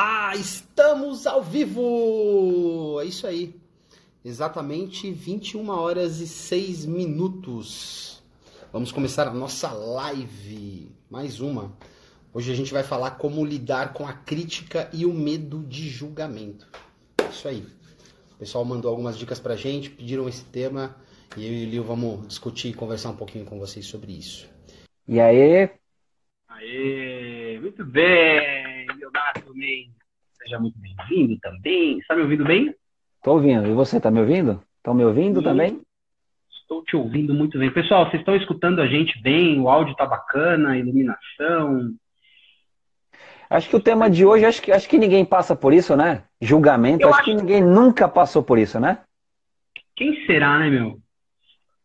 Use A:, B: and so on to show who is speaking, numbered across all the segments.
A: Ah, estamos ao vivo! É isso aí. Exatamente 21 horas e 6 minutos. Vamos começar a nossa live. Mais uma. Hoje a gente vai falar como lidar com a crítica e o medo de julgamento. É isso aí. O pessoal mandou algumas dicas pra gente, pediram esse tema e eu e o Lio vamos discutir e conversar um pouquinho com vocês sobre isso.
B: E aí?
C: Aê, muito bem, Seja muito bem-vindo também. Está me ouvindo bem?
B: Tô ouvindo. E você, tá me ouvindo? Estão me ouvindo também?
C: Estou te ouvindo muito bem. Pessoal, vocês estão escutando a gente bem? O áudio tá bacana, a iluminação.
B: Acho que o tema de hoje, acho que, acho que ninguém passa por isso, né? Julgamento, acho, acho que ninguém nunca passou por isso, né?
C: Quem será, né, meu?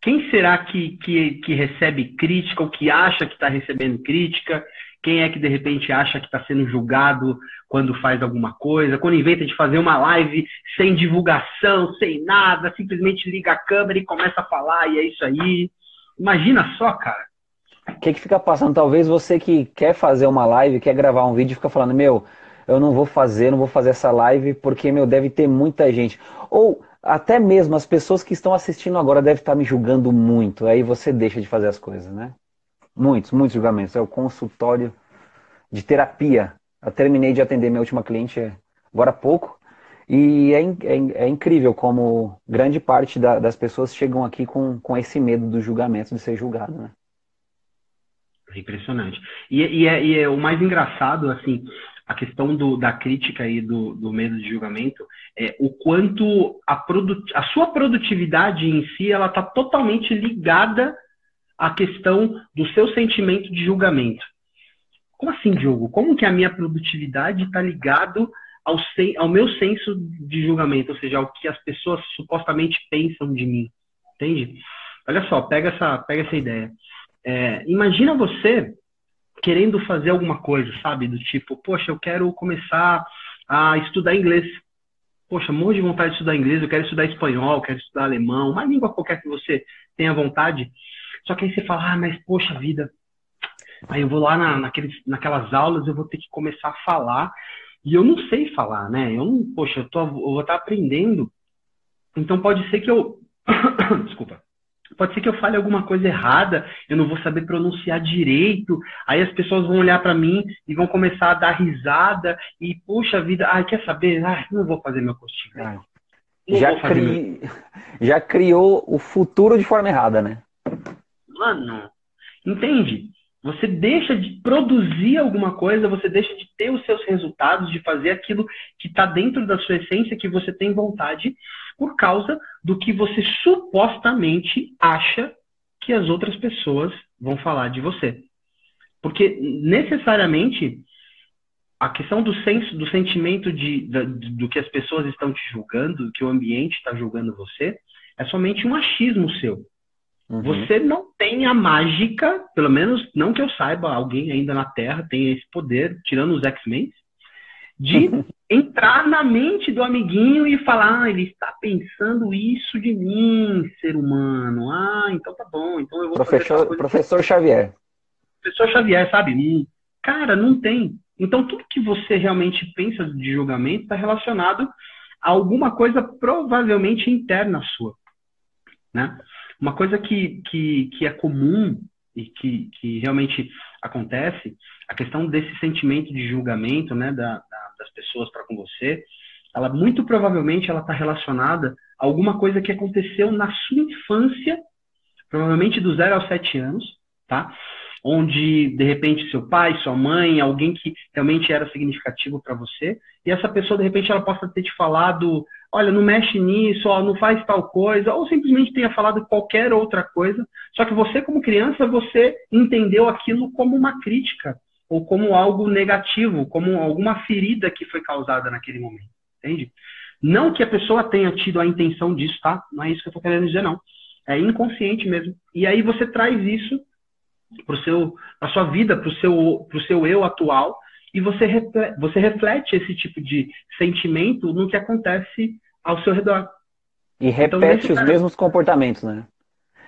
C: Quem será que, que, que recebe crítica ou que acha que está recebendo crítica? Quem é que de repente acha que está sendo julgado quando faz alguma coisa? Quando inventa de fazer uma live sem divulgação, sem nada, simplesmente liga a câmera e começa a falar e é isso aí. Imagina só, cara.
B: O que, que fica passando? Talvez você que quer fazer uma live, quer gravar um vídeo, fica falando, meu, eu não vou fazer, não vou fazer essa live porque, meu, deve ter muita gente. Ou até mesmo as pessoas que estão assistindo agora devem estar me julgando muito. Aí você deixa de fazer as coisas, né? Muitos, muitos julgamentos. É o consultório de terapia. Eu terminei de atender minha última cliente agora há pouco. E é, é, é incrível como grande parte da, das pessoas chegam aqui com, com esse medo do julgamento, de ser julgado, né?
C: É impressionante. E, e, é, e é o mais engraçado, assim, a questão do, da crítica e do, do, medo de julgamento é o quanto a, a sua produtividade em si ela está totalmente ligada à questão do seu sentimento de julgamento. Como assim, Diogo? Como que a minha produtividade está ligado ao, ao meu senso de julgamento, ou seja, ao que as pessoas supostamente pensam de mim? Entende? Olha só, pega essa, pega essa ideia. É, imagina você querendo fazer alguma coisa, sabe? Do tipo, poxa, eu quero começar a estudar inglês. Poxa, morro de vontade de estudar inglês, eu quero estudar espanhol, quero estudar alemão, uma língua qualquer que você tenha vontade. Só que aí você fala, ah, mas poxa vida, aí eu vou lá na, naqueles, naquelas aulas, eu vou ter que começar a falar, e eu não sei falar, né? Eu não, poxa, eu, tô, eu vou estar aprendendo. Então pode ser que eu. Desculpa pode ser que eu fale alguma coisa errada, eu não vou saber pronunciar direito, aí as pessoas vão olhar para mim e vão começar a dar risada e puxa vida, ai, quer saber? Ai, não vou fazer meu. Ah,
B: já, cri... já criou o futuro de forma errada, né?
C: Mano, entende? Você deixa de produzir alguma coisa, você deixa de ter os seus resultados, de fazer aquilo que está dentro da sua essência, que você tem vontade, por causa do que você supostamente acha que as outras pessoas vão falar de você. Porque necessariamente a questão do senso, do sentimento de, de do que as pessoas estão te julgando, que o ambiente está julgando você, é somente um achismo seu. Uhum. Você não tem a mágica, pelo menos não que eu saiba, alguém ainda na Terra tem esse poder, tirando os X-Men, de entrar na mente do amiguinho e falar, ah, ele está pensando isso de mim, ser humano. Ah, então tá bom, então eu vou
B: Professor, professor Xavier.
C: Professor Xavier, sabe? Hum, cara, não tem. Então tudo que você realmente pensa de julgamento está relacionado a alguma coisa provavelmente interna sua, né? Uma coisa que, que, que é comum e que, que realmente acontece, a questão desse sentimento de julgamento né, da, da, das pessoas para com você, ela muito provavelmente ela está relacionada a alguma coisa que aconteceu na sua infância, provavelmente do zero aos sete anos, tá? Onde, de repente, seu pai, sua mãe, alguém que realmente era significativo para você, e essa pessoa, de repente, ela possa ter te falado olha, não mexe nisso, ó, não faz tal coisa, ou simplesmente tenha falado qualquer outra coisa, só que você, como criança, você entendeu aquilo como uma crítica, ou como algo negativo, como alguma ferida que foi causada naquele momento, entende? Não que a pessoa tenha tido a intenção disso, tá? Não é isso que eu estou querendo dizer, não. É inconsciente mesmo. E aí você traz isso para seu, a sua vida, para o seu, pro seu eu atual, e você reflete, você reflete esse tipo de sentimento no que acontece ao seu redor.
B: E então, repete então, os mesmos comportamentos, né?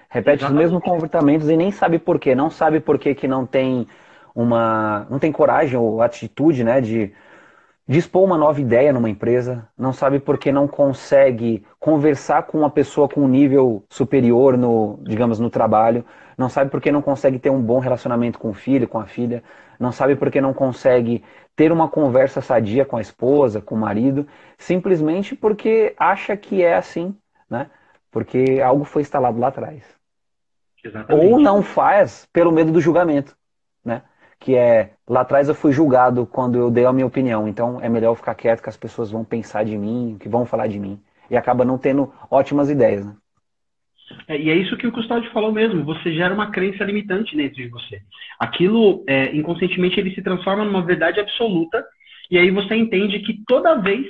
B: Repete Exatamente. os mesmos comportamentos e nem sabe por quê. Não sabe por quê que não tem uma. não tem coragem ou atitude, né? De, dispor uma nova ideia numa empresa, não sabe porque não consegue conversar com uma pessoa com um nível superior no, digamos, no trabalho, não sabe porque não consegue ter um bom relacionamento com o filho, com a filha, não sabe porque não consegue ter uma conversa sadia com a esposa, com o marido, simplesmente porque acha que é assim, né? Porque algo foi instalado lá atrás. Exatamente. Ou não faz pelo medo do julgamento, né? Que é lá atrás eu fui julgado quando eu dei a minha opinião, então é melhor eu ficar quieto que as pessoas vão pensar de mim, que vão falar de mim e acaba não tendo ótimas ideias, né?
C: É, e é isso que o Custódio falou mesmo. Você gera uma crença limitante dentro de você. Aquilo, é, inconscientemente, ele se transforma numa verdade absoluta. E aí você entende que toda vez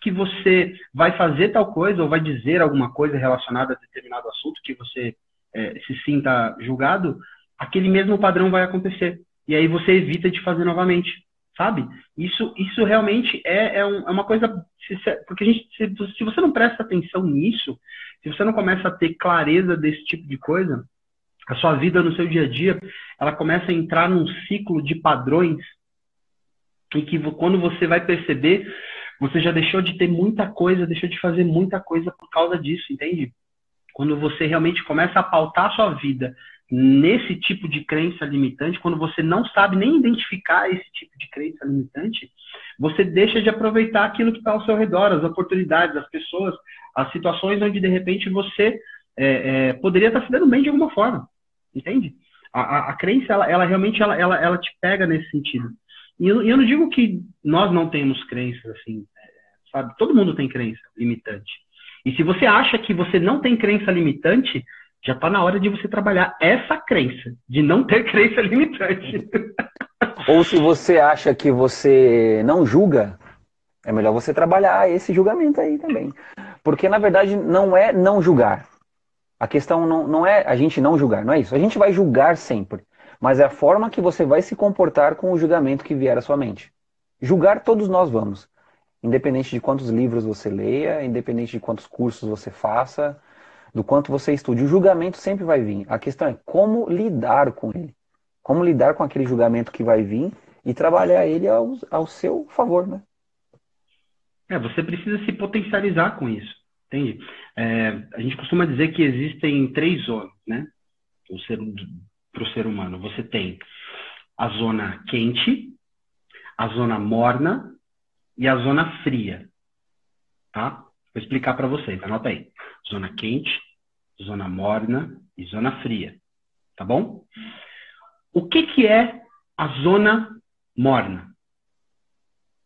C: que você vai fazer tal coisa ou vai dizer alguma coisa relacionada a determinado assunto que você é, se sinta julgado, aquele mesmo padrão vai acontecer. E aí você evita de fazer novamente, sabe? Isso, isso realmente é, é, um, é uma coisa. Porque a gente, se, se você não presta atenção nisso, se você não começa a ter clareza desse tipo de coisa, a sua vida no seu dia a dia, ela começa a entrar num ciclo de padrões e que quando você vai perceber, você já deixou de ter muita coisa, deixou de fazer muita coisa por causa disso, entende? Quando você realmente começa a pautar a sua vida nesse tipo de crença limitante, quando você não sabe nem identificar esse tipo de crença limitante, você deixa de aproveitar aquilo que está ao seu redor, as oportunidades, as pessoas, as situações onde de repente você é, é, poderia estar tá se dando bem de alguma forma, entende? A, a, a crença, ela, ela realmente ela, ela, ela, te pega nesse sentido. E eu, eu, não digo que nós não temos crenças, assim, é, sabe? Todo mundo tem crença limitante. E se você acha que você não tem crença limitante, já está na hora de você trabalhar essa crença, de não ter crença limitante.
B: Ou se você acha que você não julga, é melhor você trabalhar esse julgamento aí também. Porque na verdade não é não julgar. A questão não, não é a gente não julgar, não é isso. A gente vai julgar sempre. Mas é a forma que você vai se comportar com o julgamento que vier à sua mente. Julgar todos nós vamos. Independente de quantos livros você leia, independente de quantos cursos você faça, do quanto você estude. O julgamento sempre vai vir. A questão é como lidar com ele. Como lidar com aquele julgamento que vai vir e trabalhar ele ao, ao seu favor, né?
C: É, você precisa se potencializar com isso, entende? É, a gente costuma dizer que existem três zonas, né? Para o ser humano. Você tem a zona quente, a zona morna e a zona fria, tá? Vou explicar para vocês, anota aí. Zona quente, zona morna e zona fria. Tá bom? O que, que é a zona morna?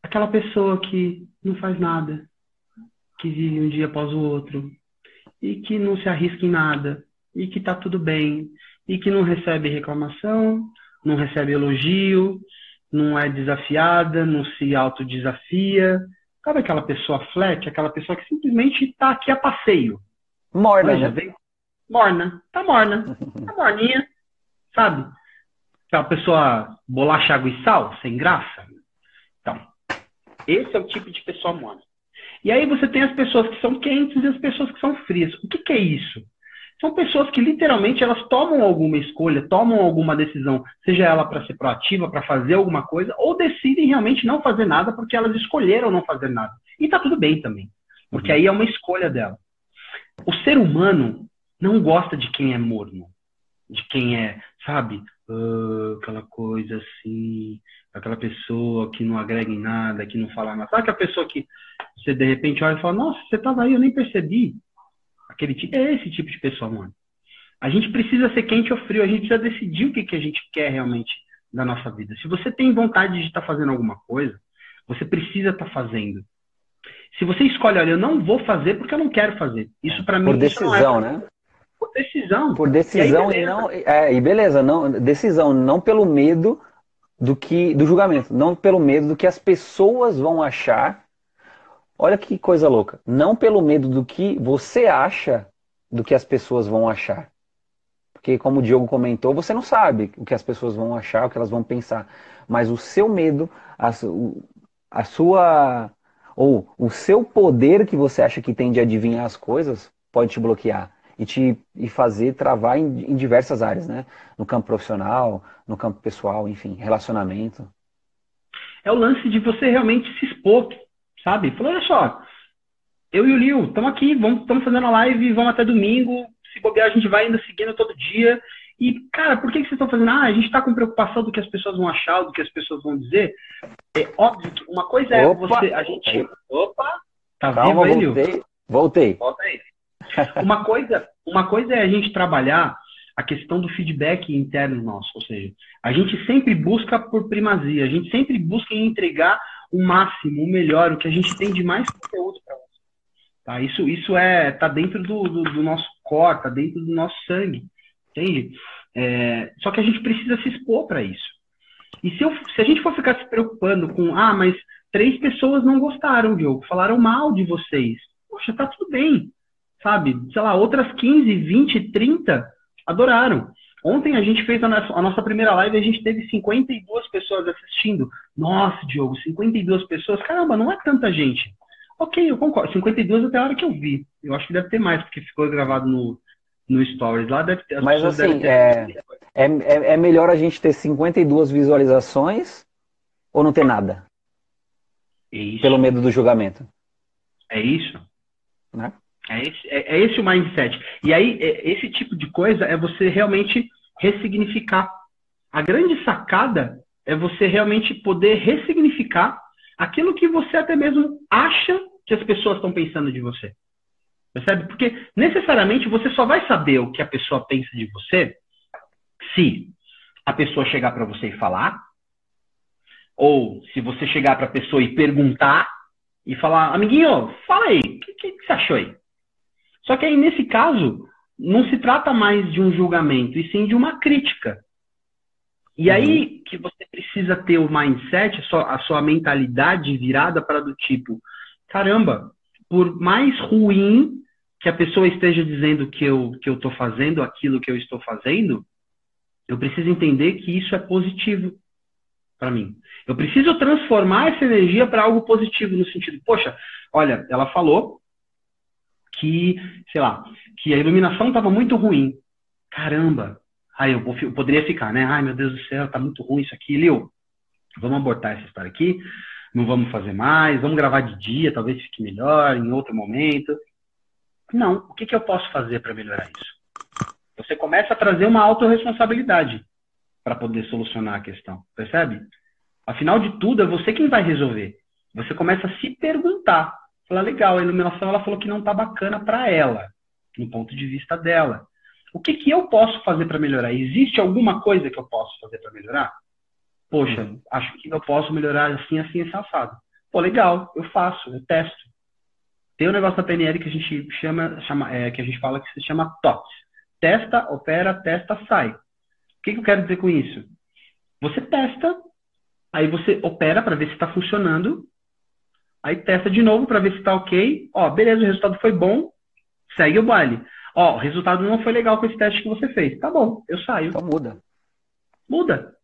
C: Aquela pessoa que não faz nada, que vive um dia após o outro, e que não se arrisca em nada, e que tá tudo bem, e que não recebe reclamação, não recebe elogio, não é desafiada, não se autodesafia. Sabe aquela pessoa flat, aquela pessoa que simplesmente está aqui a passeio?
B: Morna, já
C: veio? Morna, tá morna, tá morninha, sabe? Aquela pessoa bolacha água e sal, sem graça. Então, esse é o tipo de pessoa morna. E aí você tem as pessoas que são quentes e as pessoas que são frias. O que, que é isso? São pessoas que literalmente elas tomam alguma escolha, tomam alguma decisão, seja ela para ser proativa, para fazer alguma coisa, ou decidem realmente não fazer nada porque elas escolheram não fazer nada. E tá tudo bem também, porque uhum. aí é uma escolha dela. O ser humano, não gosta de quem é morno, de quem é, sabe, uh, aquela coisa assim, aquela pessoa que não agrega em nada, que não fala nada. Sabe aquela pessoa que você de repente olha e fala, nossa, você estava aí, eu nem percebi. Aquele tipo, é esse tipo de pessoa, mano. A gente precisa ser quente ou frio, a gente precisa decidir o que, que a gente quer realmente da nossa vida. Se você tem vontade de estar tá fazendo alguma coisa, você precisa estar tá fazendo. Se você escolhe, olha, eu não vou fazer porque eu não quero fazer. Isso para mim.
B: Por decisão, é... né?
C: Por decisão.
B: Por decisão e, aí, e não. É, e beleza, não, decisão, não pelo medo do que do julgamento, não pelo medo do que as pessoas vão achar. Olha que coisa louca. Não pelo medo do que você acha do que as pessoas vão achar. Porque, como o Diogo comentou, você não sabe o que as pessoas vão achar, o que elas vão pensar. Mas o seu medo, a, a sua. ou o seu poder que você acha que tem de adivinhar as coisas pode te bloquear e te e fazer travar em, em, diversas áreas, né? No campo profissional, no campo pessoal, enfim, relacionamento.
C: é o lance de você realmente se expor, sabe? Falou, olha só, eu e o Lil, estamos aqui, estamos fazendo a live, vamos até domingo, se bobear a gente vai ainda seguindo todo dia. E, cara, por que, que vocês estão fazendo? Ah, a gente está com preocupação do que as pessoas vão achar, do que as pessoas vão dizer. É óbvio que uma coisa é Opa. você, a gente... Opa!
B: Tá Calma, vivo voltei. Voltei.
C: Volta aí. Uma coisa, uma coisa é a gente trabalhar a questão do feedback interno nosso, ou seja, a gente sempre busca por primazia, a gente sempre busca entregar o máximo, o melhor, o que a gente tem de mais conteúdo para você. Tá? Isso, isso é tá dentro do, do, do nosso core, tá dentro do nosso sangue, entende? É, só que a gente precisa se expor para isso. E se, eu, se a gente for ficar se preocupando com, ah, mas três pessoas não gostaram, Diogo, falaram mal de vocês. Poxa, tá tudo bem, sabe? Sei lá, outras 15, 20, 30 adoraram. Ontem a gente fez a nossa, a nossa, primeira live e a gente teve 52 pessoas assistindo. Nossa, Diogo, 52 pessoas? Caramba, não é tanta gente. Ok, eu concordo. 52 até a hora que eu vi. Eu acho que deve ter mais, porque ficou gravado no, no Stories. Lá deve ter.
B: Mas assim, é, é, é, é melhor a gente ter 52 visualizações ou não ter nada?
C: Isso.
B: Pelo medo do julgamento.
C: É isso. Né? É esse, é, é esse o mindset. E aí, é, esse tipo de coisa é você realmente ressignificar. A grande sacada é você realmente poder ressignificar aquilo que você até mesmo acha que as pessoas estão pensando de você. Percebe? Porque necessariamente você só vai saber o que a pessoa pensa de você se a pessoa chegar para você e falar, ou se você chegar para a pessoa e perguntar e falar, amiguinho, fala aí, o que, que, que você achou aí? Só que aí, nesse caso, não se trata mais de um julgamento, e sim de uma crítica. E uhum. aí que você precisa ter o mindset, a sua, a sua mentalidade virada para do tipo, caramba, por mais ruim que a pessoa esteja dizendo que eu que eu estou fazendo aquilo que eu estou fazendo, eu preciso entender que isso é positivo para mim. Eu preciso transformar essa energia para algo positivo no sentido, poxa, olha, ela falou que, sei lá, que a iluminação estava muito ruim. Caramba! Aí eu, eu, poderia ficar, né? Ai, meu Deus do céu, tá muito ruim isso aqui. Leo, vamos abortar essa história aqui, não vamos fazer mais, vamos gravar de dia, talvez fique melhor, em outro momento. Não, o que, que eu posso fazer para melhorar isso? Você começa a trazer uma autorresponsabilidade para poder solucionar a questão, percebe? Afinal de tudo, é você quem vai resolver. Você começa a se perguntar Falar, legal, a iluminação ela falou que não tá bacana para ela, no ponto de vista dela. O que, que eu posso fazer para melhorar? Existe alguma coisa que eu posso fazer para melhorar? Poxa, uhum. acho que eu posso melhorar assim, assim, esse assado. Pô, legal, eu faço, eu testo. Tem um negócio da PNL que a gente chama, chama é, que a gente fala que se chama TOTS. Testa, opera, testa, sai. O que, que eu quero dizer com isso? Você testa, aí você opera para ver se está funcionando, Aí testa de novo para ver se está ok. Ó, beleza, o resultado foi bom, segue o baile. Ó, o resultado não foi legal com esse teste que você fez. Tá bom, eu saio.
B: Então muda.
C: Muda.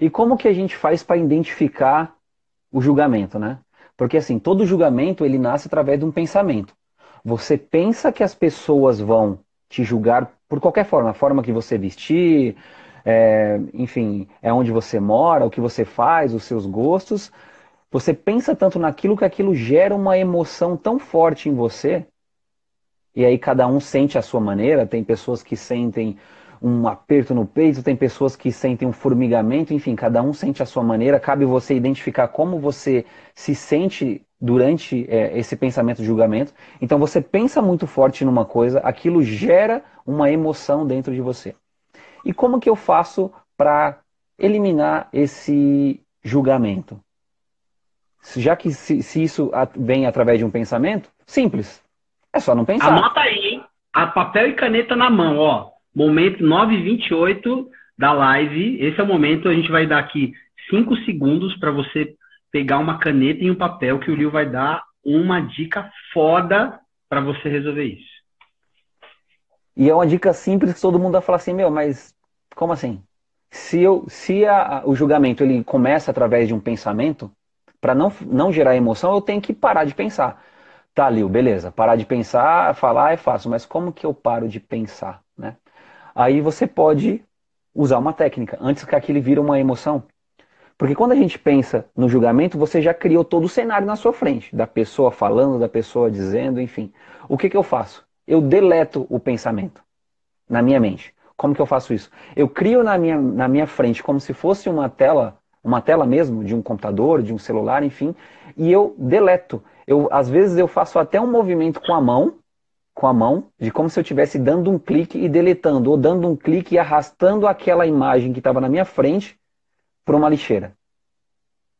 B: E como que a gente faz para identificar o julgamento, né? Porque assim, todo julgamento ele nasce através de um pensamento. Você pensa que as pessoas vão te julgar por qualquer forma, a forma que você vestir, é, enfim, é onde você mora, o que você faz, os seus gostos, você pensa tanto naquilo que aquilo gera uma emoção tão forte em você. E aí cada um sente a sua maneira. Tem pessoas que sentem um aperto no peito, tem pessoas que sentem um formigamento, enfim, cada um sente a sua maneira. Cabe você identificar como você se sente durante é, esse pensamento de julgamento. Então você pensa muito forte numa coisa, aquilo gera uma emoção dentro de você. E como que eu faço para eliminar esse julgamento? Já que se, se isso vem através de um pensamento, simples. É só não pensar.
C: Anota aí, hein? A papel e caneta na mão, ó. Momento 9h28 da live. Esse é o momento, a gente vai dar aqui 5 segundos para você pegar uma caneta e um papel que o Lio vai dar uma dica foda para você resolver isso.
B: E é uma dica simples que todo mundo vai falar assim, meu, mas como assim? Se, eu, se a, o julgamento ele começa através de um pensamento, para não, não gerar emoção, eu tenho que parar de pensar. Tá, Lil, beleza. Parar de pensar, falar é fácil, mas como que eu paro de pensar? Né? Aí você pode usar uma técnica, antes que aquilo vire uma emoção. Porque quando a gente pensa no julgamento, você já criou todo o cenário na sua frente, da pessoa falando, da pessoa dizendo, enfim. O que, que eu faço? Eu deleto o pensamento na minha mente. Como que eu faço isso? Eu crio na minha, na minha frente como se fosse uma tela, uma tela mesmo, de um computador, de um celular, enfim, e eu deleto. Eu, às vezes eu faço até um movimento com a mão, com a mão, de como se eu estivesse dando um clique e deletando, ou dando um clique e arrastando aquela imagem que estava na minha frente para uma lixeira.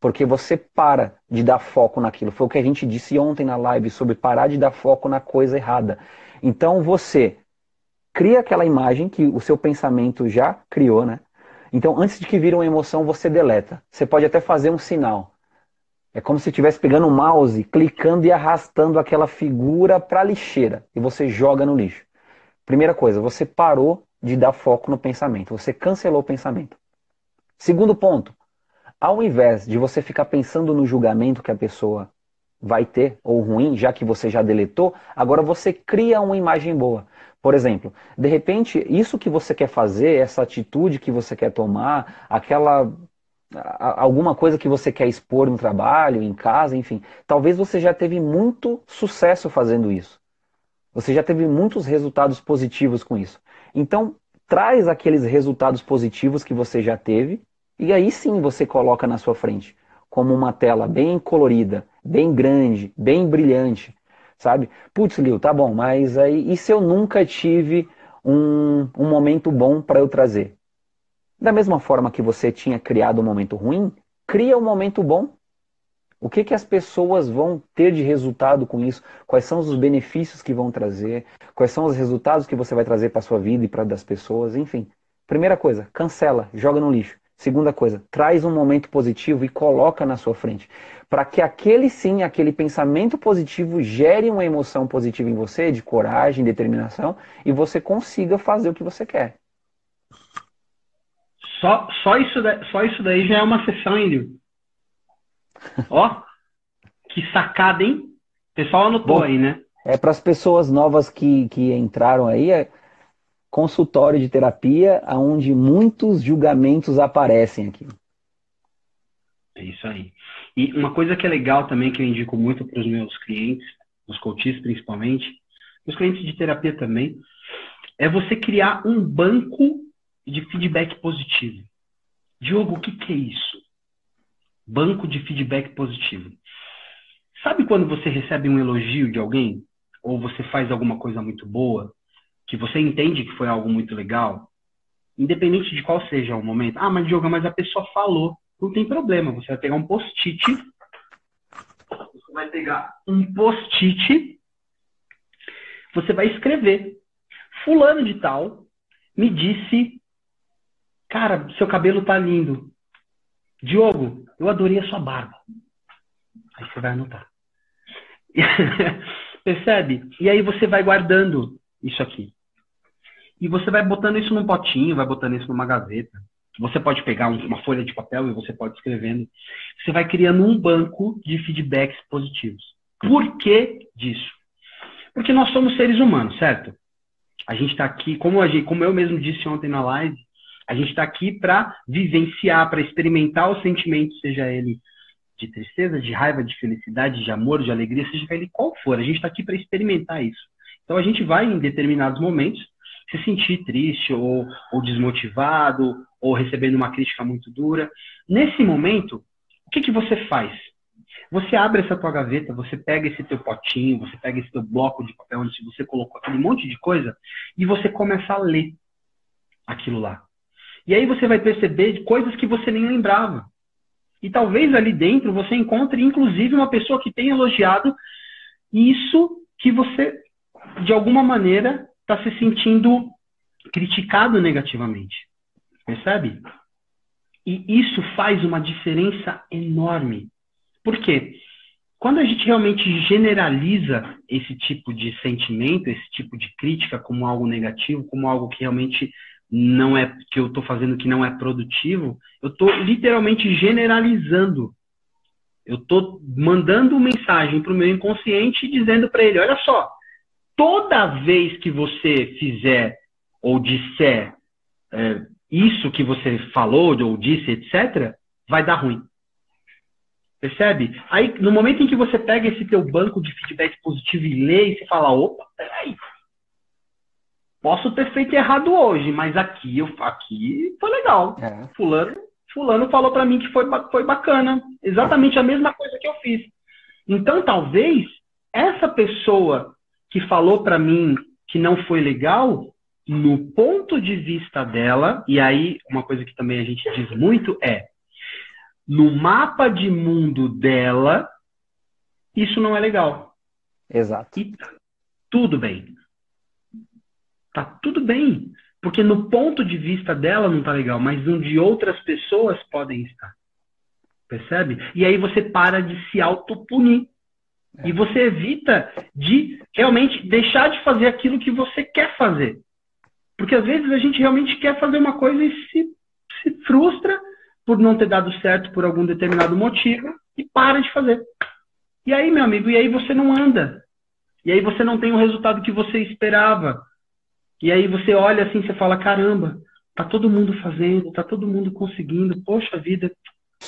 B: Porque você para de dar foco naquilo. Foi o que a gente disse ontem na live sobre parar de dar foco na coisa errada. Então você cria aquela imagem que o seu pensamento já criou, né? Então, antes de que vire uma emoção, você deleta. Você pode até fazer um sinal. É como se estivesse pegando o mouse, clicando e arrastando aquela figura para a lixeira e você joga no lixo. Primeira coisa, você parou de dar foco no pensamento, você cancelou o pensamento. Segundo ponto, ao invés de você ficar pensando no julgamento que a pessoa vai ter ou ruim, já que você já deletou, agora você cria uma imagem boa. Por exemplo, de repente, isso que você quer fazer, essa atitude que você quer tomar, aquela alguma coisa que você quer expor no trabalho, em casa, enfim, talvez você já teve muito sucesso fazendo isso. Você já teve muitos resultados positivos com isso. Então, traz aqueles resultados positivos que você já teve e aí sim você coloca na sua frente como uma tela bem colorida, bem grande, bem brilhante, sabe? Putz, Lil, tá bom, mas aí e se eu nunca tive um, um momento bom para eu trazer? Da mesma forma que você tinha criado um momento ruim, cria um momento bom. O que, que as pessoas vão ter de resultado com isso? Quais são os benefícios que vão trazer? Quais são os resultados que você vai trazer para sua vida e para das pessoas? Enfim, primeira coisa, cancela, joga no lixo. Segunda coisa, traz um momento positivo e coloca na sua frente. Para que aquele sim, aquele pensamento positivo gere uma emoção positiva em você, de coragem, determinação, e você consiga fazer o que você quer.
C: Só, só, isso, só isso daí já é uma sessão, hein, Ó, que sacada, hein? O pessoal anotou Bom, aí, né?
B: É para as pessoas novas que, que entraram aí, é consultório de terapia onde muitos julgamentos aparecem aqui.
C: É isso aí. E uma coisa que é legal também, que eu indico muito para os meus clientes, os coaches principalmente, os clientes de terapia também, é você criar um banco de feedback positivo. Diogo, o que, que é isso? Banco de feedback positivo. Sabe quando você recebe um elogio de alguém? Ou você faz alguma coisa muito boa? Que você entende que foi algo muito legal? Independente de qual seja o momento. Ah, mas Diogo, mas a pessoa falou. Não tem problema. Você vai pegar um post-it. Você vai pegar um post-it. Você vai escrever. Fulano de tal me disse Cara, seu cabelo tá lindo. Diogo, eu adorei a sua barba. Aí você vai anotar. Percebe? E aí você vai guardando isso aqui. E você vai botando isso num potinho, vai botando isso numa gaveta. Você pode pegar uma folha de papel e você pode escrevendo. Você vai criando um banco de feedbacks positivos. Por que disso? Porque nós somos seres humanos, certo? A gente está aqui, como, gente, como eu mesmo disse ontem na live, a gente está aqui para vivenciar, para experimentar o sentimento, seja ele de tristeza, de raiva, de felicidade, de amor, de alegria, seja ele qual for. A gente está aqui para experimentar isso. Então a gente vai, em determinados momentos, se sentir triste ou, ou desmotivado ou recebendo uma crítica muito dura. Nesse momento, o que, que você faz? Você abre essa tua gaveta, você pega esse teu potinho, você pega esse teu bloco de papel onde você colocou aquele monte de coisa e você começa a ler aquilo lá. E aí você vai perceber coisas que você nem lembrava. E talvez ali dentro você encontre, inclusive, uma pessoa que tenha elogiado isso que você, de alguma maneira, está se sentindo criticado negativamente. Percebe? E isso faz uma diferença enorme. Por quê? Quando a gente realmente generaliza esse tipo de sentimento, esse tipo de crítica como algo negativo, como algo que realmente não é que eu estou fazendo que não é produtivo, eu estou literalmente generalizando. Eu estou mandando mensagem para o meu inconsciente dizendo para ele: olha só, toda vez que você fizer ou disser é, isso que você falou ou disse, etc., vai dar ruim. Percebe? Aí, no momento em que você pega esse teu banco de feedback positivo e lê, e você fala, opa, peraí. Posso ter feito errado hoje, mas aqui, eu, aqui foi legal. É. Fulano, fulano falou para mim que foi, foi bacana. Exatamente a mesma coisa que eu fiz. Então, talvez, essa pessoa que falou para mim que não foi legal, no ponto de vista dela, e aí uma coisa que também a gente diz muito é, no mapa de mundo dela, isso não é legal.
B: Exato.
C: E tudo bem. Tá tudo bem. Porque no ponto de vista dela não tá legal, mas um de outras pessoas podem estar. Percebe? E aí você para de se autopunir. É. E você evita de realmente deixar de fazer aquilo que você quer fazer. Porque às vezes a gente realmente quer fazer uma coisa e se, se frustra por não ter dado certo por algum determinado motivo e para de fazer. E aí, meu amigo, e aí você não anda. E aí você não tem o resultado que você esperava. E aí você olha assim, você fala, caramba, tá todo mundo fazendo, tá todo mundo conseguindo, poxa vida.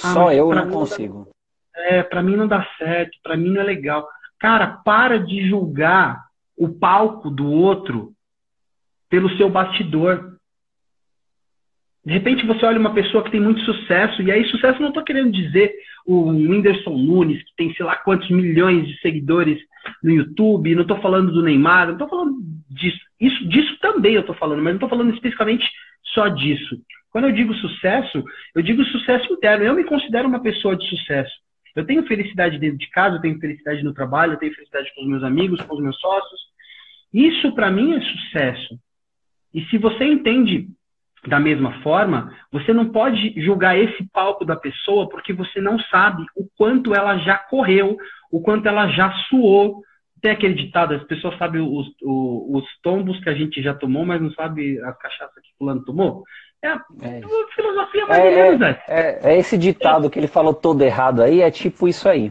B: Ah, Só eu não consigo.
C: É, para mim não dá certo, para mim não é legal. Cara, para de julgar o palco do outro pelo seu bastidor. De repente você olha uma pessoa que tem muito sucesso, e aí sucesso não estou querendo dizer o Whindersson Nunes, que tem sei lá quantos milhões de seguidores no YouTube, não estou falando do Neymar, não estou falando disso. Isso, disso também eu estou falando, mas não estou falando especificamente só disso. Quando eu digo sucesso, eu digo sucesso interno. Eu me considero uma pessoa de sucesso. Eu tenho felicidade dentro de casa, eu tenho felicidade no trabalho, eu tenho felicidade com os meus amigos, com os meus sócios. Isso para mim é sucesso. E se você entende da mesma forma, você não pode julgar esse palco da pessoa porque você não sabe o quanto ela já correu, o quanto ela já suou. Tem aquele ditado, as pessoas sabem os, os, os tombos que a gente já tomou, mas não sabe as cachaças que fulano tomou. É, é. filosofia mais
B: é, menos, é, é, é, esse ditado que ele falou todo errado aí, é tipo isso aí.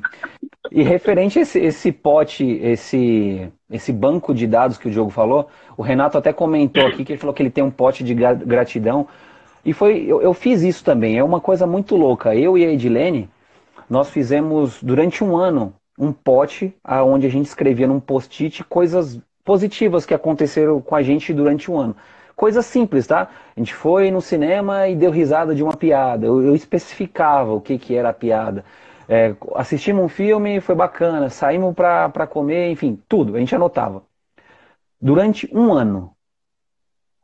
B: E referente a esse, esse pote, esse, esse banco de dados que o Diogo falou, o Renato até comentou aqui que ele falou que ele tem um pote de gratidão. E foi, eu, eu fiz isso também, é uma coisa muito louca. Eu e a Edilene, nós fizemos durante um ano um pote onde a gente escrevia num post-it coisas positivas que aconteceram com a gente durante um ano. Coisa simples, tá? A gente foi no cinema e deu risada de uma piada. Eu, eu especificava o que, que era a piada. É, assistimos um filme, foi bacana. Saímos para comer, enfim, tudo. A gente anotava. Durante um ano.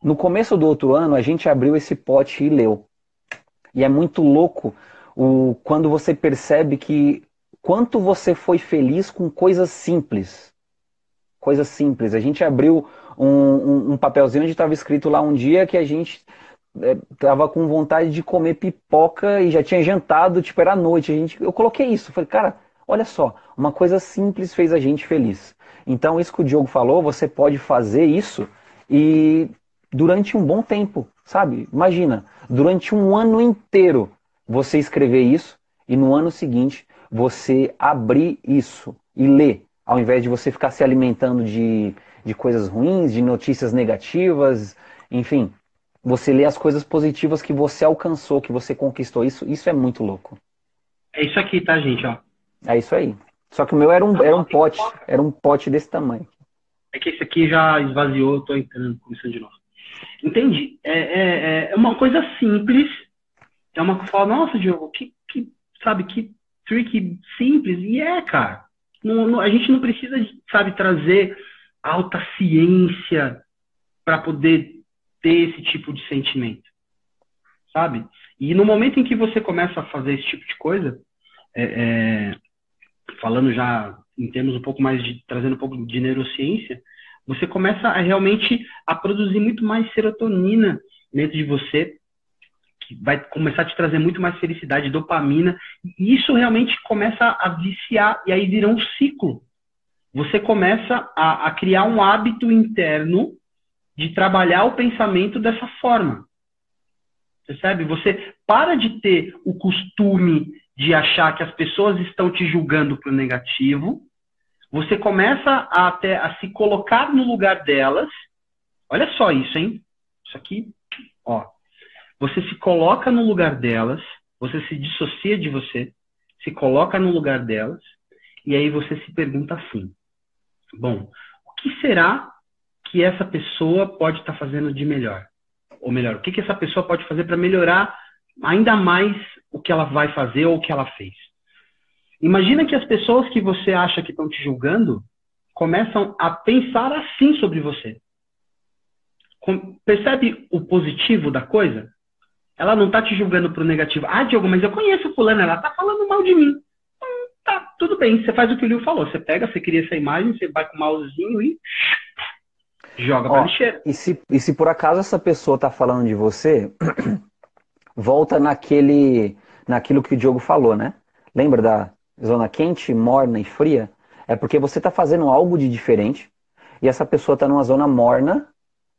B: No começo do outro ano, a gente abriu esse pote e leu. E é muito louco o, quando você percebe que quanto você foi feliz com coisas simples. Coisas simples. A gente abriu um, um, papelzinho onde estava escrito lá um dia que a gente é, com vontade de comer pipoca e já tinha jantado, tipo, era noite. A gente, eu coloquei isso, falei, cara, olha só, uma coisa simples fez a gente feliz. Então, isso que o Diogo falou, você pode fazer isso e durante um bom tempo, sabe? Imagina, durante um ano inteiro você escrever isso e no ano seguinte você abrir isso e ler, ao invés de você ficar se alimentando de de coisas ruins, de notícias negativas, enfim, você lê as coisas positivas que você alcançou, que você conquistou. Isso, isso é muito louco.
C: É isso aqui, tá, gente? Ó.
B: É isso aí. Só que o meu era um, era um pote, era um pote desse tamanho.
C: É que esse aqui já esvaziou, tô entrando, começando de novo. Entendi. É, é, é uma coisa simples. É uma fala, nossa, Diogo, que, que, sabe, que trick simples. E é, cara. Não, não, a gente não precisa, sabe, trazer alta ciência para poder ter esse tipo de sentimento, sabe? E no momento em que você começa a fazer esse tipo de coisa, é, é, falando já em termos um pouco mais de trazendo um pouco de neurociência, você começa a realmente a produzir muito mais serotonina dentro de você, que vai começar a te trazer muito mais felicidade, dopamina, e isso realmente começa a viciar e aí vira um ciclo você começa a, a criar um hábito interno de trabalhar o pensamento dessa forma. Percebe? Você para de ter o costume de achar que as pessoas estão te julgando para o negativo. Você começa a, até a se colocar no lugar delas. Olha só isso, hein? Isso aqui, ó. Você se coloca no lugar delas você se dissocia de você, se coloca no lugar delas, e aí você se pergunta assim: bom, o que será que essa pessoa pode estar tá fazendo de melhor? Ou melhor, o que, que essa pessoa pode fazer para melhorar ainda mais o que ela vai fazer ou o que ela fez? Imagina que as pessoas que você acha que estão te julgando começam a pensar assim sobre você. Percebe o positivo da coisa? Ela não está te julgando pro negativo. Ah, Diogo, mas eu conheço fulano, ela está falando mal de mim. Tá, tudo bem. Você faz o que o Liu falou. Você pega, você cria essa imagem, você vai com o mousezinho e joga para lixeira.
B: E se, e se por acaso essa pessoa está falando de você, volta naquele, naquilo que o Diogo falou, né? Lembra da zona quente, morna e fria? É porque você está fazendo algo de diferente e essa pessoa está numa zona morna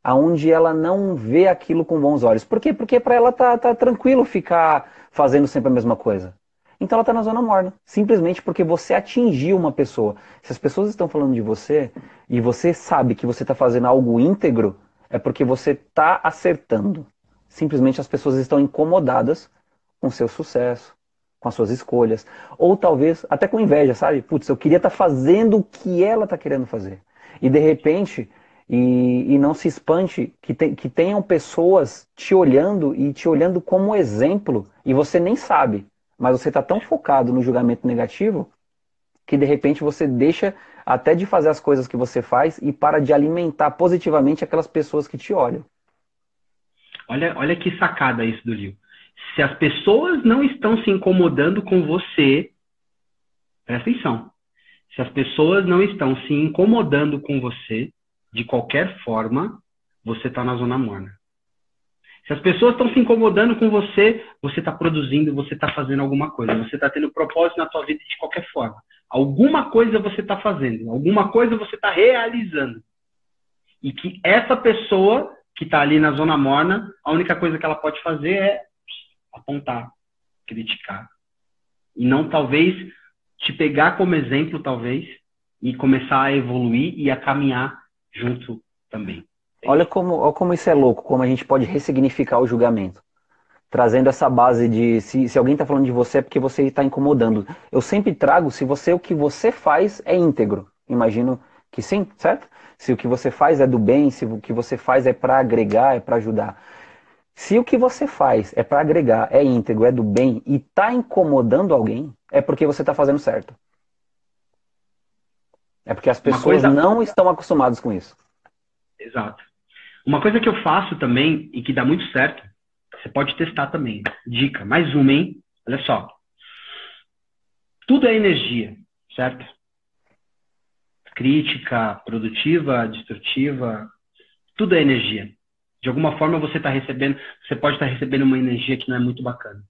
B: aonde ela não vê aquilo com bons olhos. Por quê? Porque para ela tá, tá tranquilo ficar fazendo sempre a mesma coisa. Então ela está na zona morna, simplesmente porque você atingiu uma pessoa. Se as pessoas estão falando de você e você sabe que você está fazendo algo íntegro, é porque você está acertando. Simplesmente as pessoas estão incomodadas com seu sucesso, com as suas escolhas, ou talvez até com inveja, sabe? Putz, eu queria estar tá fazendo o que ela está querendo fazer. E de repente e, e não se espante que, te, que tenham pessoas te olhando e te olhando como exemplo e você nem sabe, mas você está tão focado no julgamento negativo que de repente você deixa até de fazer as coisas que você faz e para de alimentar positivamente aquelas pessoas que te olham.
C: Olha, olha que sacada isso do Lio. Se as pessoas não estão se incomodando com você, presta atenção. Se as pessoas não estão se incomodando com você, de qualquer forma, você está na zona morna. Se as pessoas estão se incomodando com você, você está produzindo, você está fazendo alguma coisa, você está tendo propósito na tua vida de qualquer forma. Alguma coisa você está fazendo, alguma coisa você está realizando. E que essa pessoa que está ali na zona morna, a única coisa que ela pode fazer é apontar, criticar. E não, talvez, te pegar como exemplo, talvez, e começar a evoluir e a caminhar junto também.
B: Olha como, olha como isso é louco, como a gente pode ressignificar o julgamento. Trazendo essa base de se, se alguém está falando de você é porque você está incomodando. Eu sempre trago se você o que você faz é íntegro. Imagino que sim, certo? Se o que você faz é do bem, se o que você faz é para agregar, é para ajudar. Se o que você faz é para agregar, é íntegro, é do bem e está incomodando alguém, é porque você está fazendo certo. É porque as pessoas coisa... não estão acostumadas com isso.
C: Exato. Uma coisa que eu faço também e que dá muito certo, você pode testar também. Dica, mais uma, hein? Olha só. Tudo é energia, certo? Crítica, produtiva, destrutiva, tudo é energia. De alguma forma você está recebendo, você pode estar tá recebendo uma energia que não é muito bacana.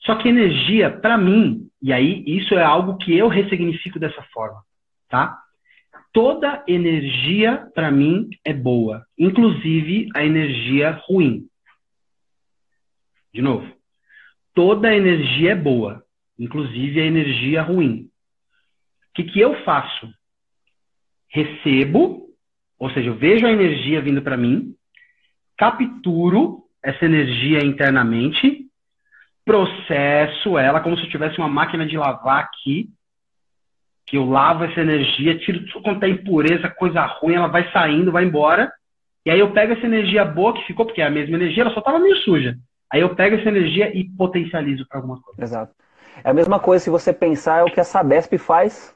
C: Só que energia, para mim, e aí isso é algo que eu ressignifico dessa forma, tá? Toda energia, para mim, é boa, inclusive a energia ruim. De novo, toda energia é boa, inclusive a energia ruim. O que, que eu faço? Recebo, ou seja, eu vejo a energia vindo para mim, capturo essa energia internamente, processo ela como se eu tivesse uma máquina de lavar aqui, que eu lavo essa energia, tiro tudo quanto é impureza, coisa ruim, ela vai saindo, vai embora. E aí eu pego essa energia boa que ficou, porque é a mesma energia, ela só estava meio suja. Aí eu pego essa energia e potencializo para alguma coisa.
B: Exato. É a mesma coisa se você pensar é o que a Sabesp faz,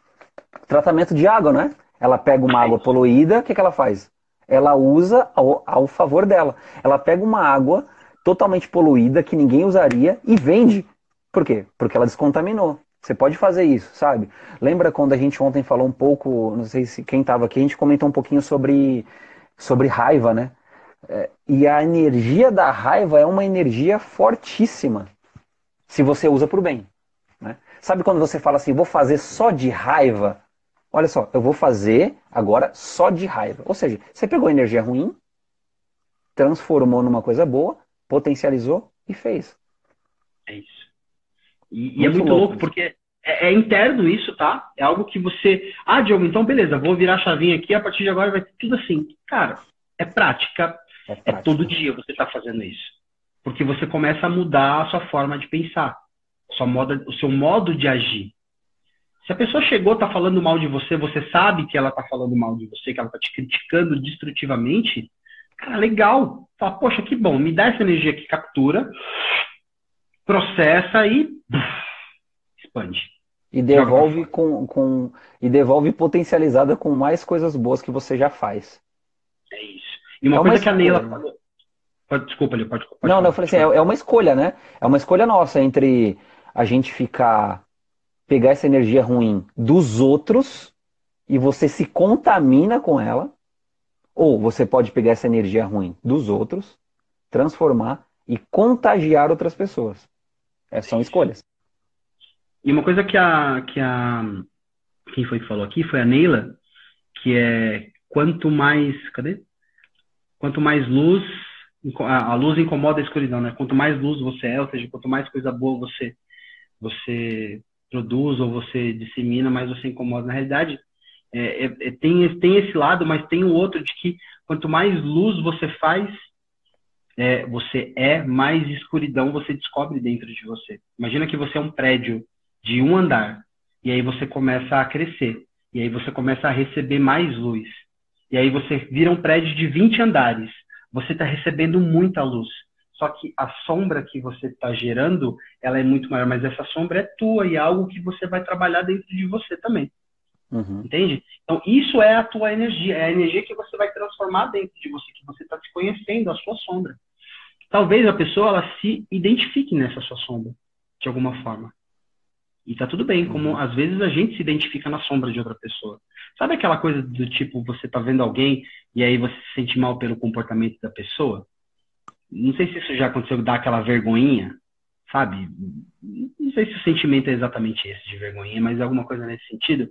B: tratamento de água, né? Ela pega uma água poluída, o que, que ela faz? Ela usa ao, ao favor dela. Ela pega uma água totalmente poluída que ninguém usaria e vende. Por quê? Porque ela descontaminou. Você pode fazer isso, sabe? Lembra quando a gente ontem falou um pouco, não sei se quem estava aqui, a gente comentou um pouquinho sobre, sobre raiva, né? É, e a energia da raiva é uma energia fortíssima, se você usa para o bem. Né? Sabe quando você fala assim, vou fazer só de raiva? Olha só, eu vou fazer agora só de raiva. Ou seja, você pegou energia ruim, transformou numa coisa boa, potencializou e fez.
C: É isso. E, e é muito louco, louco porque é, é, interno isso, tá? É algo que você. Ah, Diogo, então beleza, vou virar a chavinha aqui, a partir de agora vai ter tudo assim. Cara, é prática. É, é prática. é todo dia você está fazendo isso. Porque você começa a mudar a sua forma de pensar, sua moda, o seu modo de agir. Se a pessoa chegou, está falando mal de você, você sabe que ela está falando mal de você, que ela está te criticando destrutivamente, cara, legal. Fala, poxa, que bom, me dá essa energia que captura, processa e expande.
B: E devolve com, com e devolve potencializada com mais coisas boas que você já faz.
C: É isso. E uma é coisa uma que a Neila falou. Pode, desculpa, ali, pode, pode
B: Não, falar, não, eu falei assim, é, é uma escolha, né? É uma escolha nossa entre a gente ficar pegar essa energia ruim dos outros e você se contamina com ela, ou você pode pegar essa energia ruim dos outros, transformar e contagiar outras pessoas. É, são escolhas.
C: E uma coisa que a, que a. Quem foi que falou aqui? Foi a Neila, que é quanto mais. Cadê? Quanto mais luz. A luz incomoda a escuridão, né? Quanto mais luz você é, ou seja, quanto mais coisa boa você, você produz ou você dissemina, mais você incomoda. Na realidade, é, é, é tem, tem esse lado, mas tem o outro de que quanto mais luz você faz, é, você é, mais escuridão você descobre dentro de você. Imagina que você é um prédio de um andar. E aí você começa a crescer. E aí você começa a receber mais luz. E aí você vira um prédio de 20 andares. Você está recebendo muita luz. Só que a sombra que você está gerando, ela é muito maior. Mas essa sombra é tua e é algo que você vai trabalhar dentro de você também. Uhum. Entende? Então, isso é a tua energia. É a energia que você vai transformar dentro de você, que você está se conhecendo, a sua sombra. Talvez a pessoa ela se identifique nessa sua sombra, de alguma forma. E tá tudo bem, como uhum. às vezes a gente se identifica na sombra de outra pessoa. Sabe aquela coisa do tipo, você tá vendo alguém e aí você se sente mal pelo comportamento da pessoa? Não sei se isso já aconteceu, dá aquela vergonhinha, sabe? Não sei se o sentimento é exatamente esse de vergonhinha, mas é alguma coisa nesse sentido.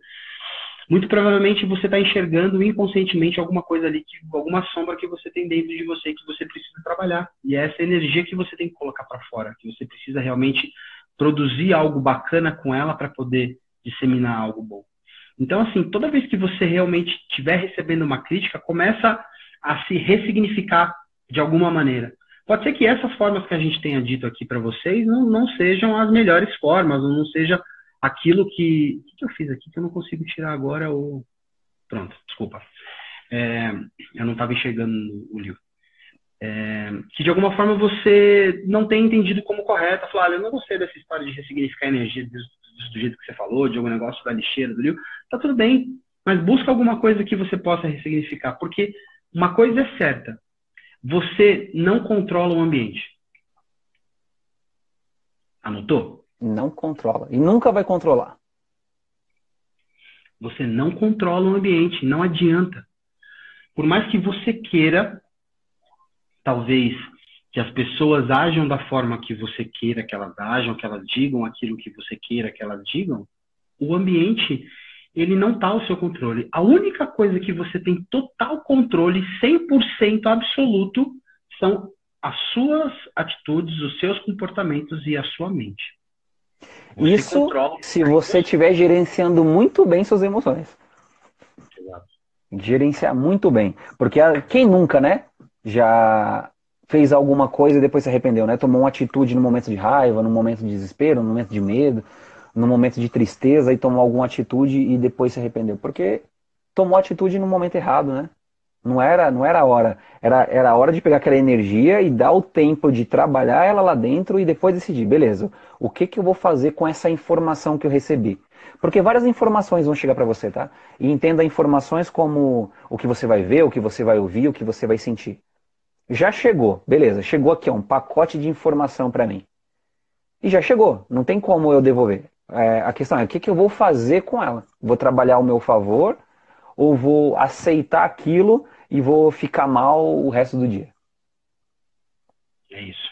C: Muito provavelmente você está enxergando inconscientemente alguma coisa ali, que, alguma sombra que você tem dentro de você que você precisa trabalhar. E é essa energia que você tem que colocar para fora, que você precisa realmente produzir algo bacana com ela para poder disseminar algo bom. Então, assim, toda vez que você realmente estiver recebendo uma crítica, começa a se ressignificar de alguma maneira. Pode ser que essas formas que a gente tenha dito aqui para vocês não, não sejam as melhores formas, ou não seja aquilo que. O que eu fiz aqui que eu não consigo tirar agora? Ou... Pronto, desculpa. É, eu não estava enxergando o livro é, que de alguma forma você não tem entendido como correta, falar, eu não gostei dessa história de ressignificar energia do, do, jeito que você falou, de algum negócio da lixeira, do livro, tá tudo bem, mas busca alguma coisa que você possa ressignificar, porque uma coisa é certa, você não controla o ambiente. Anotou?
B: Não controla. E nunca vai controlar.
C: Você não controla o ambiente, não adianta. Por mais que você queira, talvez que as pessoas ajam da forma que você queira que elas ajam, que elas digam aquilo que você queira que elas digam, o ambiente ele não está ao seu controle. A única coisa que você tem total controle, 100% absoluto, são as suas atitudes, os seus comportamentos e a sua mente.
B: Isso se você estiver gerenciando muito bem suas emoções. Exato. Gerenciar muito bem. Porque quem nunca, né? já fez alguma coisa e depois se arrependeu, né? Tomou uma atitude no momento de raiva, no momento de desespero, no momento de medo, no momento de tristeza e tomou alguma atitude e depois se arrependeu. Porque tomou atitude no momento errado, né? Não era, não era a hora. Era, era a hora de pegar aquela energia e dar o tempo de trabalhar ela lá dentro e depois decidir, beleza, o que, que eu vou fazer com essa informação que eu recebi? Porque várias informações vão chegar para você, tá? E entenda informações como o que você vai ver, o que você vai ouvir, o que você vai sentir. Já chegou, beleza, chegou aqui ó, um pacote de informação para mim. E já chegou, não tem como eu devolver. É, a questão é o que, que eu vou fazer com ela? Vou trabalhar ao meu favor ou vou aceitar aquilo e vou ficar mal o resto do dia?
C: É isso.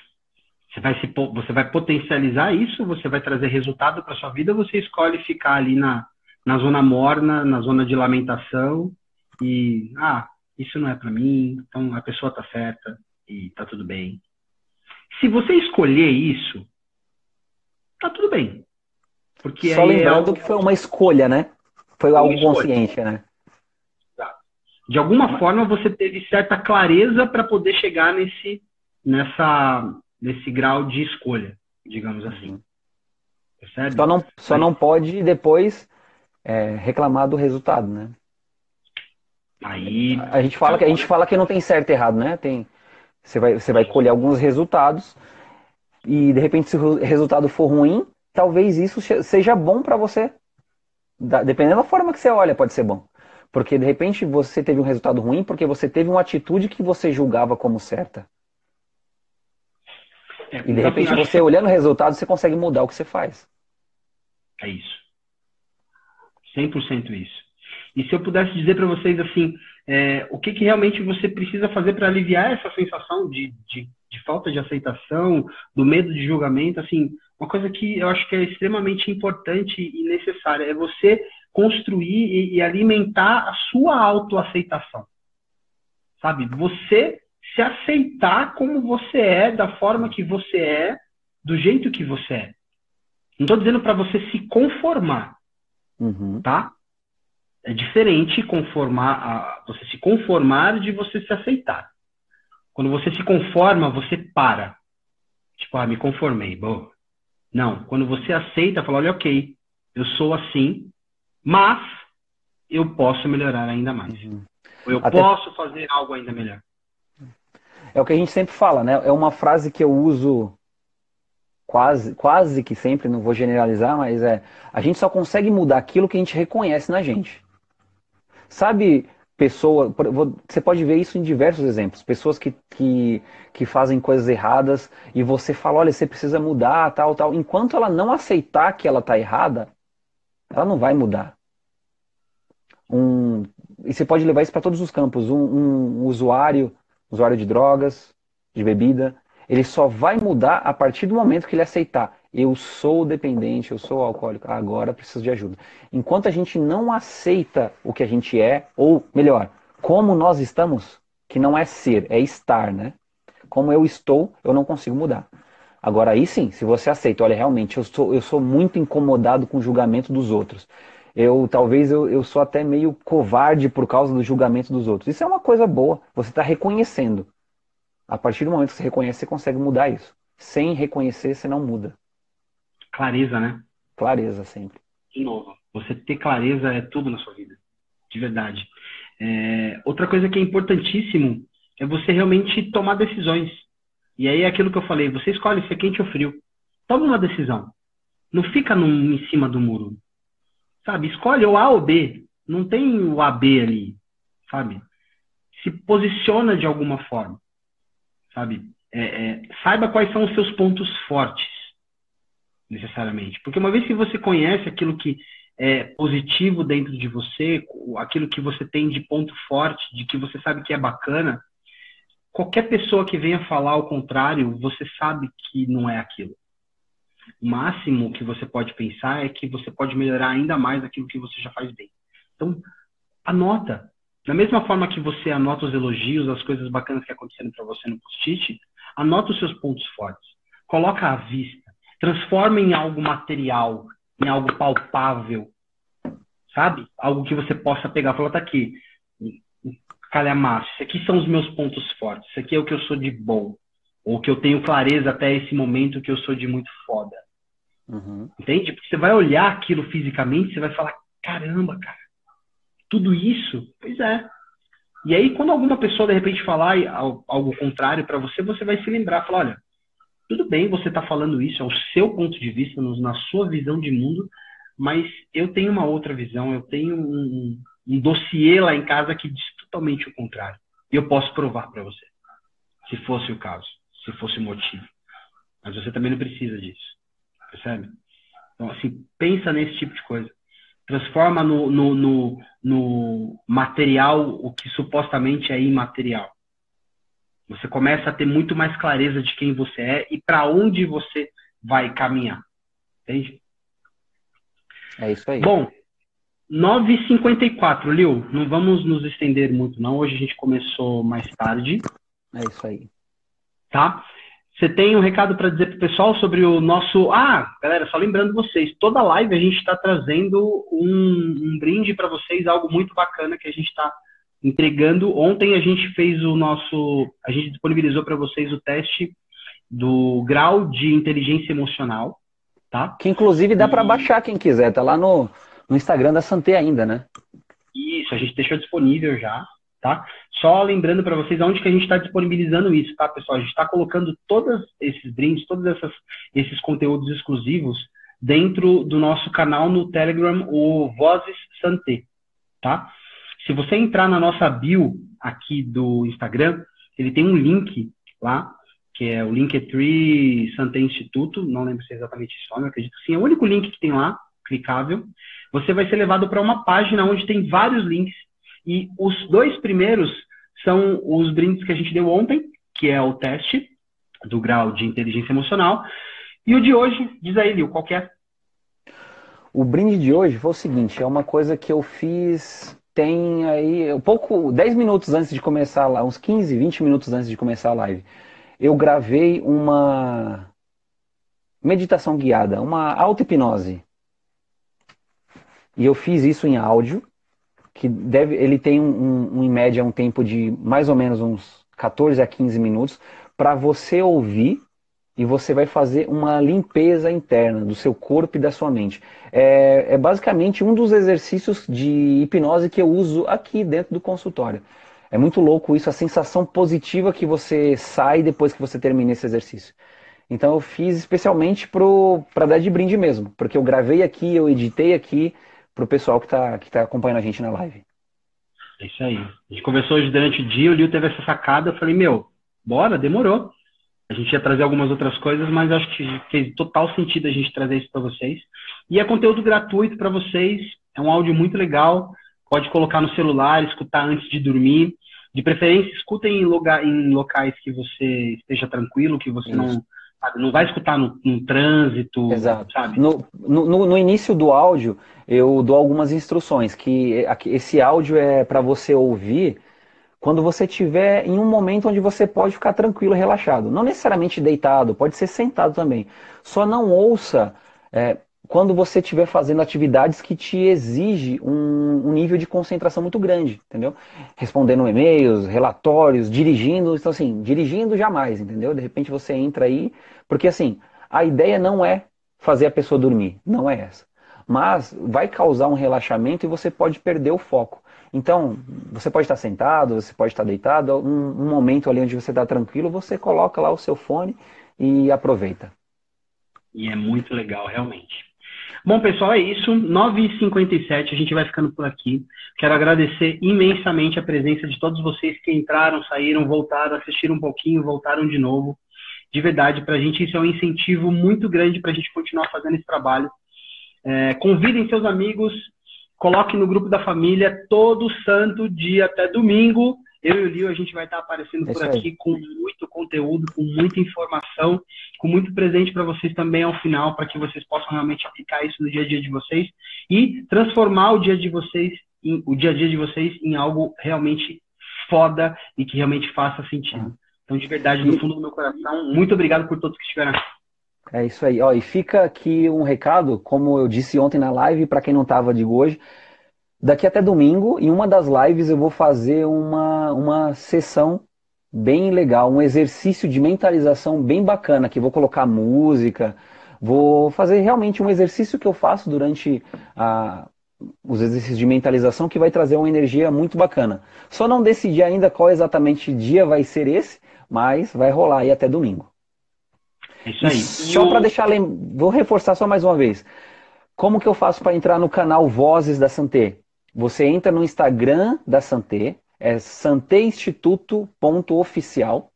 C: Você vai, se, você vai potencializar isso, você vai trazer resultado para sua vida, você escolhe ficar ali na, na zona morna, na zona de lamentação e, ah, isso não é para mim, então a pessoa tá certa e tá tudo bem. Se você escolher isso, tá tudo bem.
B: Porque Só é lembrando é que foi uma escolha, né? Foi algo consciente, né?
C: De alguma forma você teve certa clareza para poder chegar nesse, nessa, nesse grau de escolha, digamos assim. Uhum.
B: Percebe? Só não, só não pode depois é, reclamar do resultado, né?
C: Aí
B: a gente fala que a gente fala que não tem certo e errado, né? Tem você vai você vai colher alguns resultados e de repente se o resultado for ruim, talvez isso seja bom para você. Dependendo da forma que você olha, pode ser bom. Porque de repente você teve um resultado ruim porque você teve uma atitude que você julgava como certa. É, e de repente você olhando o resultado, você consegue mudar o que você faz.
C: É isso. 100% isso. E se eu pudesse dizer para vocês assim, é, o que, que realmente você precisa fazer para aliviar essa sensação de, de, de, falta de aceitação, do medo de julgamento, assim, uma coisa que eu acho que é extremamente importante e necessária é você construir e, alimentar a sua autoaceitação. Sabe? Você se aceitar como você é, da forma que você é, do jeito que você é. Não estou dizendo para você se conformar, uhum. tá? É diferente conformar você se conformar de você se aceitar. Quando você se conforma, você para. Tipo, ah, me conformei, boa. Não, quando você aceita, fala, olha, ok, eu sou assim, mas eu posso melhorar ainda mais. Uhum. Ou eu Até... posso fazer algo ainda melhor.
B: É o que a gente sempre fala, né? É uma frase que eu uso quase, quase que sempre, não vou generalizar, mas é a gente só consegue mudar aquilo que a gente reconhece na gente. Sabe, pessoa, você pode ver isso em diversos exemplos, pessoas que, que, que fazem coisas erradas e você fala, olha, você precisa mudar, tal, tal. Enquanto ela não aceitar que ela está errada, ela não vai mudar. Um, e você pode levar isso para todos os campos. Um, um usuário, usuário de drogas, de bebida, ele só vai mudar a partir do momento que ele aceitar eu sou dependente, eu sou alcoólico, agora preciso de ajuda. Enquanto a gente não aceita o que a gente é, ou melhor, como nós estamos, que não é ser, é estar, né? Como eu estou, eu não consigo mudar. Agora aí sim, se você aceita, olha, realmente eu sou, eu sou muito incomodado com o julgamento dos outros. Eu talvez eu, eu sou até meio covarde por causa do julgamento dos outros. Isso é uma coisa boa. Você está reconhecendo. A partir do momento que você reconhece, você consegue mudar isso. Sem reconhecer, você não muda.
C: Clareza, né?
B: Clareza sempre.
C: De novo, você ter clareza é tudo na sua vida. De verdade. É, outra coisa que é importantíssimo é você realmente tomar decisões. E aí é aquilo que eu falei, você escolhe se é quente ou frio. Toma uma decisão. Não fica num, em cima do muro. Sabe? Escolhe o A ou B. Não tem o AB ali. Sabe? Se posiciona de alguma forma. Sabe? É, é, saiba quais são os seus pontos fortes necessariamente. Porque uma vez que você conhece aquilo que é positivo dentro de você, aquilo que você tem de ponto forte, de que você sabe que é bacana, qualquer pessoa que venha falar o contrário, você sabe que não é aquilo. O máximo que você pode pensar é que você pode melhorar ainda mais aquilo que você já faz bem. Então, anota. Da mesma forma que você anota os elogios, as coisas bacanas que aconteceram para você no post-it, anota os seus pontos fortes. Coloca à vista transforma em algo material, em algo palpável, sabe? Algo que você possa pegar e falar, tá aqui, calhamaço, isso aqui são os meus pontos fortes, isso aqui é o que eu sou de bom, ou que eu tenho clareza até esse momento que eu sou de muito foda. Uhum. Entende? Porque você vai olhar aquilo fisicamente, você vai falar, caramba, cara, tudo isso? Pois é. E aí, quando alguma pessoa de repente falar algo contrário para você, você vai se lembrar, falar, olha, tudo bem você está falando isso, é o seu ponto de vista, na sua visão de mundo, mas eu tenho uma outra visão, eu tenho um, um dossiê lá em casa que diz totalmente o contrário. E eu posso provar para você, se fosse o caso, se fosse o motivo. Mas você também não precisa disso, percebe? Então, assim, pensa nesse tipo de coisa. Transforma no, no, no, no material o que supostamente é imaterial. Você começa a ter muito mais clareza de quem você é e para onde você vai caminhar. Entende?
B: É isso aí.
C: Bom, 9h54, Liu, não vamos nos estender muito, não. Hoje a gente começou mais tarde.
B: É isso aí.
C: Tá? Você tem um recado para dizer pro pessoal sobre o nosso. Ah, galera, só lembrando vocês, toda live a gente está trazendo um, um brinde para vocês, algo muito bacana que a gente está entregando. Ontem a gente fez o nosso, a gente disponibilizou para vocês o teste do grau de inteligência emocional, tá?
B: Que inclusive dá e... para baixar quem quiser, tá lá no, no Instagram da Santé ainda, né?
C: Isso, a gente deixou disponível já, tá? Só lembrando para vocês aonde que a gente está disponibilizando isso, tá, pessoal? A gente está colocando todos esses brindes, todos essas, esses conteúdos exclusivos dentro do nosso canal no Telegram, o Vozes Santé, tá? Se você entrar na nossa bio aqui do Instagram, ele tem um link lá, que é o Linktree Santé Instituto, não lembro se é exatamente esse nome, acredito que sim, é o único link que tem lá, clicável. Você vai ser levado para uma página onde tem vários links e os dois primeiros são os brindes que a gente deu ontem, que é o teste do grau de inteligência emocional. E o de hoje, diz aí, Lil, qual é?
B: O brinde de hoje foi o seguinte, é uma coisa que eu fiz tem aí um pouco, 10 minutos antes de começar lá, uns 15, 20 minutos antes de começar a live. Eu gravei uma meditação guiada, uma auto-hipnose. E eu fiz isso em áudio que deve, ele tem um, um, em média um tempo de mais ou menos uns 14 a 15 minutos para você ouvir e você vai fazer uma limpeza interna do seu corpo e da sua mente. É, é basicamente um dos exercícios de hipnose que eu uso aqui dentro do consultório. É muito louco isso, a sensação positiva que você sai depois que você termina esse exercício. Então eu fiz especialmente para dar de brinde mesmo, porque eu gravei aqui, eu editei aqui, para o pessoal que está que tá acompanhando a gente na live.
C: É isso aí. A gente conversou hoje durante o dia, o Lio teve essa sacada, eu falei, meu, bora, demorou. A gente ia trazer algumas outras coisas, mas acho que fez total sentido a gente trazer isso para vocês. E é conteúdo gratuito para vocês, é um áudio muito legal, pode colocar no celular, escutar antes de dormir. De preferência, escutem em, lugar, em locais que você esteja tranquilo, que você não sabe? Não vai escutar no, no trânsito,
B: Exato. sabe? No, no, no, início do áudio, eu dou algumas instruções, que esse áudio é para você ouvir quando você estiver em um momento onde você pode ficar tranquilo, relaxado. Não necessariamente deitado, pode ser sentado também. Só não ouça é, quando você estiver fazendo atividades que te exige um, um, nível de concentração muito grande, entendeu? Respondendo e-mails, relatórios, dirigindo, então assim, dirigindo jamais, entendeu? De repente você entra aí, porque assim, a ideia não é fazer a pessoa dormir, não é essa. Mas vai causar um relaxamento e você pode perder o foco. Então, você pode estar sentado, você pode estar deitado, um, um momento ali onde você está tranquilo, você coloca lá o seu fone e aproveita.
C: E é muito legal, realmente. Bom, pessoal, é isso. 9h57, a gente vai ficando por aqui. Quero agradecer imensamente a presença de todos vocês que entraram, saíram, voltaram, assistiram um pouquinho, voltaram de novo. De verdade, para a gente isso é um incentivo muito grande para a gente continuar fazendo esse trabalho. É, convidem seus amigos, coloquem no grupo da família todo santo dia até domingo eu e o Lio, a gente vai estar aparecendo por aqui com conteúdo, com muita informação, com muito presente para vocês também ao final, para que vocês possam realmente aplicar isso no dia a dia de vocês e transformar o dia de vocês, em, o dia a dia de vocês em algo realmente foda e que realmente faça sentido. Então, de verdade, no fundo do meu coração, muito obrigado por todos que estiveram aqui.
B: É isso aí. Ó, e fica aqui um recado, como eu disse ontem na live, para quem não estava, de hoje. Daqui até domingo, em uma das lives, eu vou fazer uma, uma sessão bem legal, um exercício de mentalização bem bacana, que vou colocar música, vou fazer realmente um exercício que eu faço durante a, os exercícios de mentalização que vai trazer uma energia muito bacana. Só não decidi ainda qual exatamente dia vai ser esse, mas vai rolar aí até domingo.
C: É isso aí.
B: só para deixar, vou reforçar só mais uma vez. Como que eu faço para entrar no canal Vozes da Santé? Você entra no Instagram da Santé, é santeinstituto.oficial.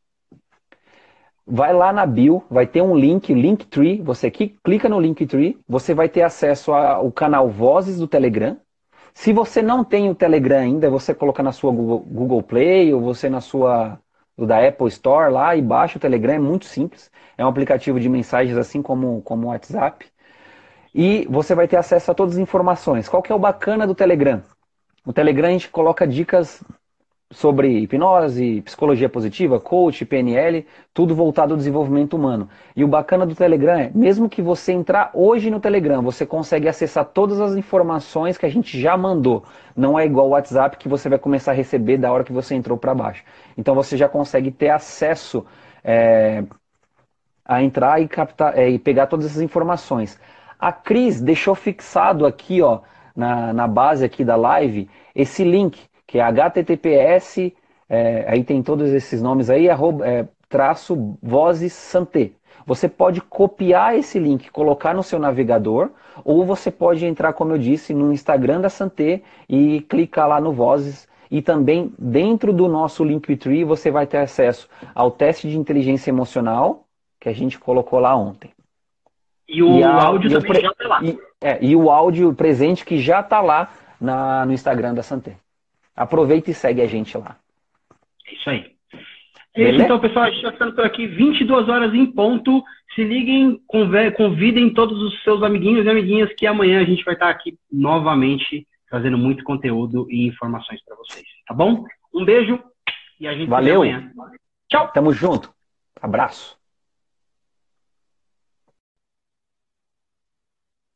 B: Vai lá na bio, vai ter um link, Linktree. Você clica no Linktree, você vai ter acesso ao canal Vozes do Telegram. Se você não tem o Telegram ainda, você coloca na sua Google, Google Play ou você na sua da Apple Store lá e baixa o Telegram, é muito simples. É um aplicativo de mensagens assim como, como o WhatsApp e você vai ter acesso a todas as informações. Qual que é o bacana do Telegram? O Telegram a gente coloca dicas sobre hipnose, psicologia positiva, coach, PNL, tudo voltado ao desenvolvimento humano. E o bacana do Telegram é, mesmo que você entrar hoje no Telegram, você consegue acessar todas as informações que a gente já mandou. Não é igual o WhatsApp que você vai começar a receber da hora que você entrou para baixo. Então você já consegue ter acesso é, a entrar e captar é, e pegar todas essas informações. A Cris deixou fixado aqui, ó, na, na base aqui da live, esse link, que é https, é, aí tem todos esses nomes aí, arroba, é, traço vozes santé. Você pode copiar esse link, colocar no seu navegador, ou você pode entrar, como eu disse, no Instagram da Santé e clicar lá no Vozes. E também dentro do nosso Linktree você vai ter acesso ao teste de inteligência emocional que a gente colocou lá ontem.
C: E o e a, áudio e também o já está lá.
B: E, é, e o áudio presente que já está lá na, no Instagram da Santé. Aproveita e segue a gente lá.
C: É isso aí. É isso, então, pessoal, a gente está ficando por aqui 22 horas em ponto. Se liguem, convidem todos os seus amiguinhos e amiguinhas que amanhã a gente vai estar aqui novamente trazendo muito conteúdo e informações para vocês, tá bom? Um beijo e a gente
B: Valeu.
C: se vê amanhã. Tchau.
B: Tamo junto. Abraço.